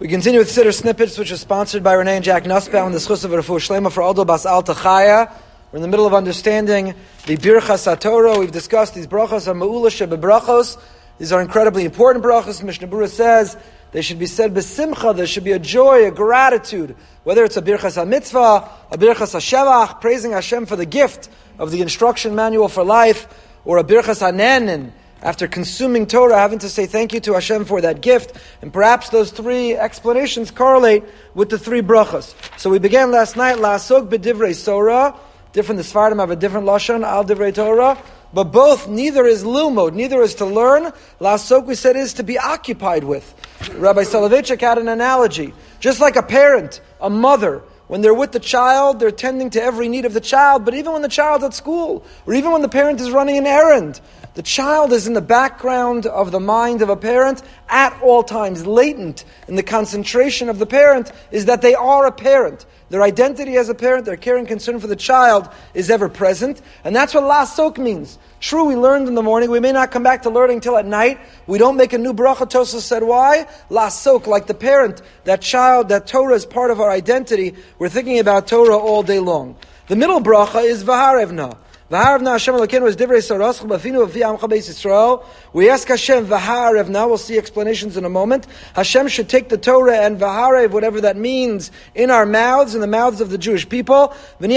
We continue with Siddur Snippets, which is sponsored by Renee and Jack Nussbaum, and the Schus of Rafu Shlema for Aldo Bas Alta Chaya. We're in the middle of understanding the Birchas HaTorah. We've discussed these brachos of Ma'ula Shebebrachos. These are incredibly important brachos. Mishnah Berurah says they should be said besimcha. There should be a joy, a gratitude, whether it's a Birchas HaMitzvah, a Birchas HaShevach, praising Hashem for the gift of the instruction manual for life, or a Birchas HaNenin, after consuming Torah, having to say thank you to Hashem for that gift. And perhaps those three explanations correlate with the three brachas. So we began last night, La'asok b'divrei Torah. Different, the Sfardim have a different Lashon, Al divrei Torah. But both, neither is lilmod, neither is to learn. La'asok, we said, is to be occupied with. Rabbi Soloveitchik had an analogy. Just like a parent, a mother, when they're with the child, they're tending to every need of the child, but even when the child's at school, or even when the parent is running an errand, the child is in the background of the mind of a parent at all times, latent in the concentration of the parent is that they are a parent. Their identity as a parent, their care and concern for the child is ever present. And that's what La lasok means. True, we learned in the morning. We may not come back to learning till at night. We don't make a new bracha. Tosa said, why? La Lasok, like the parent, that child, that Torah is part of our identity. We're thinking about Torah all day long. The middle bracha is Vaharevna. V'harevna Hashem Elokeinu is divrei saroscha b'afinu v'fi beis Yisrael. We ask Hashem v'harevna. We'll see explanations in a moment. Hashem should take the Torah and v'harev, whatever that means, in our mouths, in the mouths of the Jewish people. And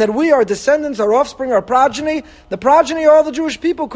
that we, our descendants, our offspring, our progeny, the progeny of all the Jewish people.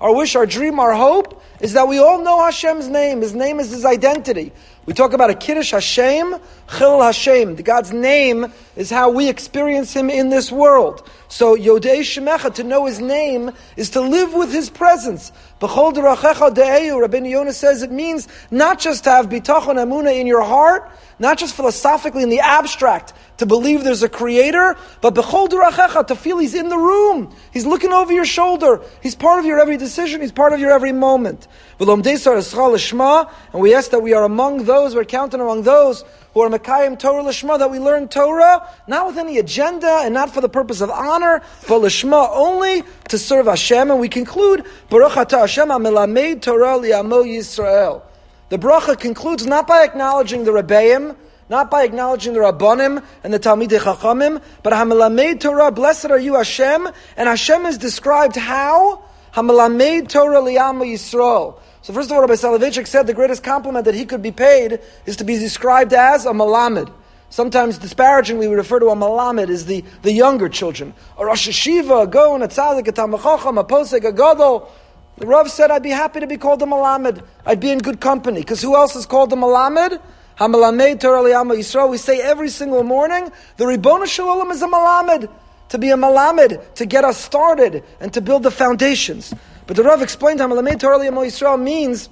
Our wish, our dream, our hope is that we all know Hashem's name. His name is His identity. We talk about a Kiddush Hashem, Chil Hashem. God's name is how we experience Him in this world. So Yodei Shemecha, to know His name, is to live with His presence. B'chol derachecha de'eyu, Rabbi Yonah says it means not just to have bitachon amuna in your heart, not just philosophically in the abstract, to believe there's a creator, but b'chol derachecha, to feel He's in the room. He's looking over your shoulder. He's part of your every decision. He's part of your every moment. And we ask that we are among those, we're counted among those who are Mekayim Torah Lishma, that we learn Torah, not with any agenda and not for the purpose of honor, but Lishma only to serve Hashem. And we conclude, Baruch Atah Hashem HaMelamed Torah Li'amo Yisrael. The bracha concludes not by acknowledging the Rebbeim, not by acknowledging the Rabbanim and the Talmidei Chachamim, but Hamelamed Torah, blessed are you Hashem, and Hashem is described how? Hamelamed Torah Li'amo Yisrael. So first of all, Rabbi Soloveitchik said the greatest compliment that he could be paid is to be described as a malamed. Sometimes disparagingly we refer to a malamed as the, the younger children. A Rosh Hashiva, a Gon, a Tzadik, a Tamachacham, a Posek, a Gadol. The Rav said, I'd be happy to be called a malamed. I'd be in good company. Because who else is called a malamed? Hamalamed Torah Liyama Yisrael. We say every single morning, the Ribbon Shalom is a malamed. To be a malamed, to get us started, and to build the foundations. But the Rav explained how Malamed Torah Yisrael means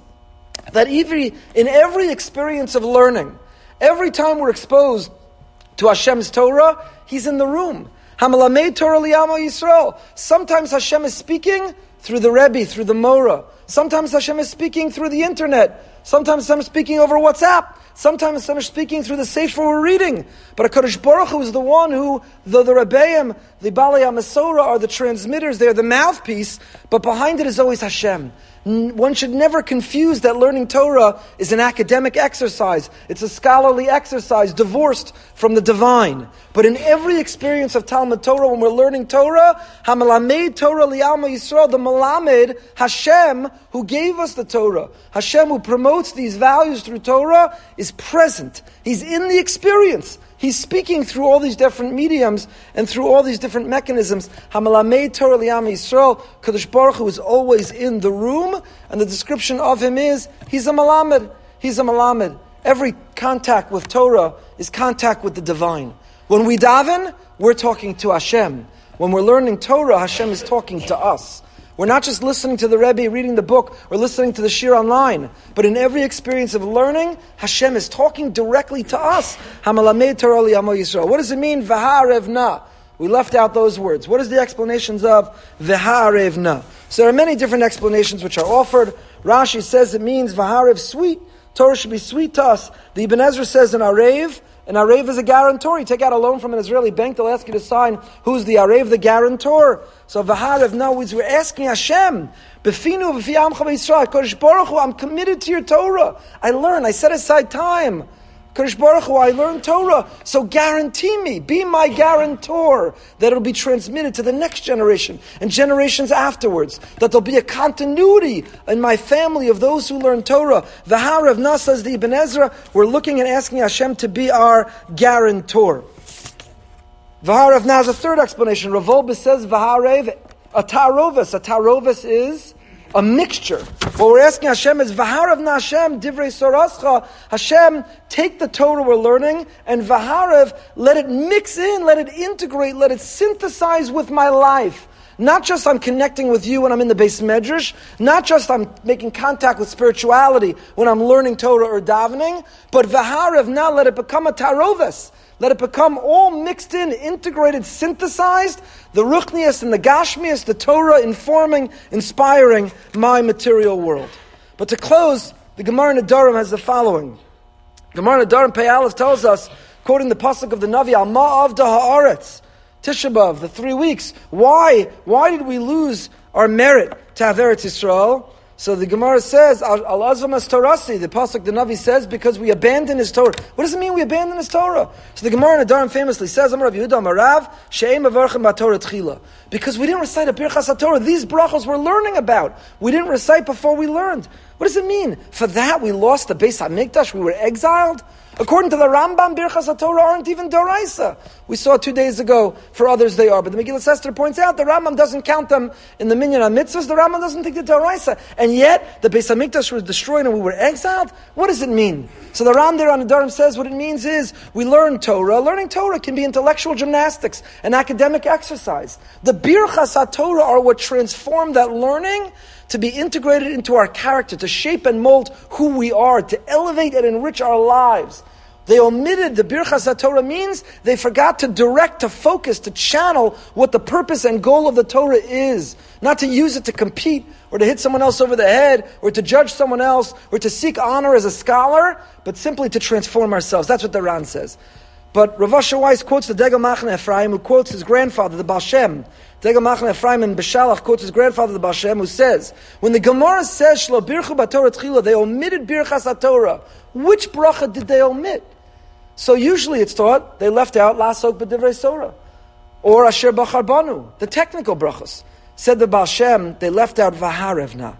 that every, in every experience of learning, every time we're exposed to Hashem's Torah, He's in the room. Hamalamed Torah Liyamo Yisrael. Sometimes Hashem is speaking through the Rebbe, through the Mora. Sometimes Hashem is speaking through the internet. Sometimes Hashem is speaking over WhatsApp. Sometimes Hashem is speaking through the Sefer we're reading. But HaKadosh Baruch Hu is the one who, the, the Rebbeim, the Balei HaMasora are the transmitters, they're the mouthpiece, but behind it is always Hashem. One should never confuse that learning Torah is an academic exercise. It's a scholarly exercise divorced from the divine. But in every experience of Talmud Torah, when we're learning Torah, Hamalamed Torah liyalma Yisrael, the Malamed, Hashem, who gave us the Torah, Hashem who promotes these values through Torah, is present. He's in the experience. He's speaking through all these different mediums and through all these different mechanisms. Hamalamei Torah liyam Yisrael, Kadosh Baruch Hu is always in the room, and the description of him is, he's a malamed. He's a malamed. Every contact with Torah is contact with the divine. When we daven, we're talking to Hashem. When we're learning Torah, Hashem is talking to us. We're not just listening to the Rebbe, reading the book, or listening to the Shir online, but in every experience of learning, Hashem is talking directly to us. What does it mean, Vaharevna? We left out those words. What is the explanations of Vaharevna? So there are many different explanations which are offered. Rashi says it means Vaharev, sweet. Torah should be sweet to us. The Ibn Ezra says in Arev, An Arev is a guarantor. You take out a loan from an Israeli bank, they'll ask you to sign who's the Arev, the guarantor. So Vaharev, now we're asking Hashem, Befinu Baruch Hu, I'm committed to your Torah. I learn, I set aside time. Kodesh Baruch Hu, I learned Torah, so guarantee me, be my guarantor that it'll be transmitted to the next generation and generations afterwards. That there'll be a continuity in my family of those who learn Torah. V'harav Nasas the Ibn Ezra, we're looking and asking Hashem to be our guarantor. V'harav Naz, a third explanation. Rav says V'harev, a tarovis. A tarovis is a mixture. What we're asking Hashem is, Vaharav Hashem, divrei sorascha. Hashem, take the Torah we're learning, and Vaharav, let it mix in, let it integrate, let it synthesize with my life. Not just I'm connecting with you when I'm in the beis medrash, not just I'm making contact with spirituality when I'm learning Torah or davening, but Vaharav, now let it become a tarovis. Let it become all mixed in, integrated, synthesized, the Ruchnias and the Gashmias, the Torah informing, inspiring my material world. But to close, the Gemara Nedarim has the following. Gemara Nedarim Pe'alef tells us, quoting the pasuk of the Navi, Al Ma'av Haaretz, Tishabov, the three weeks. Why? Why did we lose our merit to have Eretz Yisrael? So the Gemara says, Al Azvamas Torasi, the Pasuk, the Navi says, because we abandon his Torah. What does it mean we abandon his Torah? So the Gemara in Adarim famously says, Amar Rav Yehuda Marav, She'em Avarchem Torah Tchila. Because we didn't recite a Birchas Torah, these brachos we're learning about. We didn't recite before we learned. What does it mean? For that we lost the Beis HaMikdash, we were exiled? According to the Rambam, Birchas Torah aren't even Doraisa. We saw two days ago, for others they are. But the Megillah Esther points out the Rambam doesn't count them in the Minyan mitzvahs. The Rambam doesn't think they're Doraisa. And yet, the Beis HaMikdash was destroyed and we were exiled? What does it mean? So the Ran there on the Durham says what it means is we learn Torah. Learning Torah can be intellectual gymnastics, an academic exercise. The Birchas Torah are what transform that learning to be integrated into our character, to shape and mold who we are, to elevate and enrich our lives. They omitted the Birchas Torah means they forgot to direct, to focus, to channel what the purpose and goal of the Torah is. Not to use it to compete or to hit someone else over the head or to judge someone else or to seek honor as a scholar, but simply to transform ourselves. That's what the Ran says. But Rav Asher Weiss quotes the Degel Machne Ephraim, who quotes his grandfather, the Baal Shem. Degel Machne Ephraim in Beshalach quotes his grandfather, the Baal Shem, who says, when the Gemara says, Shlo Birchu Batorah Tchila, they omitted Birchas Torah. Which bracha did they omit? So usually it's taught, they left out Lasok B'divrei Sorah. Or Asher Bachar Banu, the technical brachas. Said the Baal Shem, they left out Vaharevna.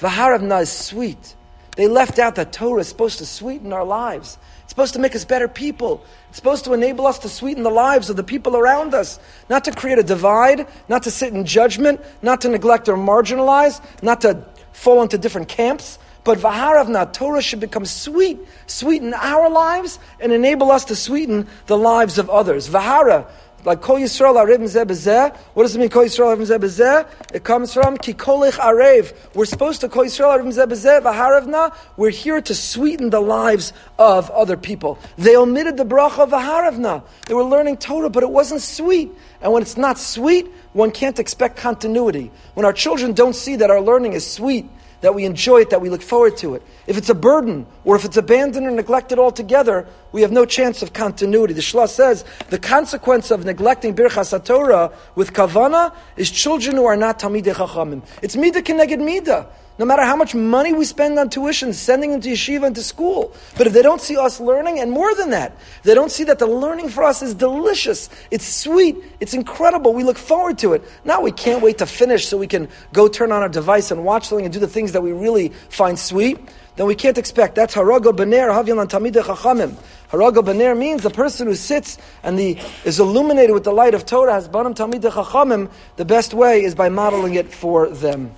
Vaharevna is sweet. They left out that Torah is supposed to sweeten our lives. It's supposed to make us better people. It's supposed to enable us to sweeten the lives of the people around us. Not to create a divide, not to sit in judgment, not to neglect or marginalize, not to fall into different camps. But Vaharavna, Torah should become sweet, sweeten our lives, and enable us to sweeten the lives of others. Vahara, like Kol Yisrael Arev Zeh What does it mean Kol Yisrael Arev Zeh It comes from Kikolech Arev. We're supposed to Kol Yisrael Arev Zeh Vaharavna. We're here to sweeten the lives of other people. They omitted the bracha Vaharavna. They were learning Torah, but it wasn't sweet. And when it's not sweet, one can't expect continuity. When our children don't see that our learning is sweet, that we enjoy it, that we look forward to it. If it's a burden, or if it's abandoned or neglected altogether, we have no chance of continuity. The Shla says the consequence of neglecting Birchas Torah with kavana is children who are not Talmidei Chachamim. It's Midah Keneged Midah. No matter how much money we spend on tuition, sending them to yeshiva and to school. But if they don't see us learning, and more than that, they don't see that the learning for us is delicious, it's sweet, it's incredible, we look forward to it. Now we can't wait to finish so we can go turn on our device and watch something and do the things that we really find sweet, then we can't expect. That's harago bener havyalan tamidei chachamim. Harago bener means the person who sits and the, is illuminated with the light of Torah has banam tamidei chachamim. The best way is by modeling it for them.